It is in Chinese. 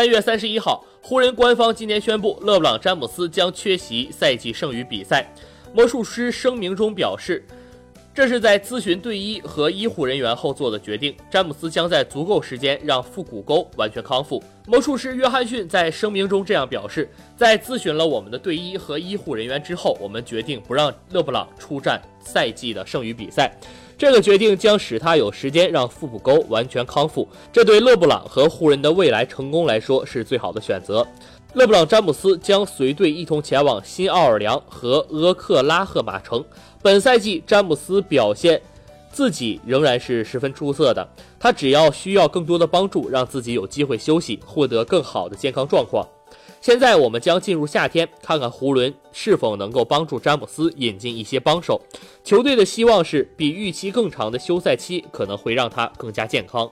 三月三十一号，湖人官方今天宣布，勒布朗·詹姆斯将缺席赛季剩余比赛。魔术师声明中表示，这是在咨询队医和医护人员后做的决定。詹姆斯将在足够时间让腹股沟完全康复。魔术师约翰逊在声明中这样表示：“在咨询了我们的队医和医护人员之后，我们决定不让勒布朗出战赛季的剩余比赛。”这个决定将使他有时间让腹部沟完全康复，这对勒布朗和湖人的未来成功来说是最好的选择。勒布朗·詹姆斯将随队一同前往新奥尔良和俄克拉荷马城。本赛季，詹姆斯表现自己仍然是十分出色的，他只要需要更多的帮助，让自己有机会休息，获得更好的健康状况。现在我们将进入夏天，看看湖人是否能够帮助詹姆斯引进一些帮手。球队的希望是比预期更长的休赛期可能会让他更加健康。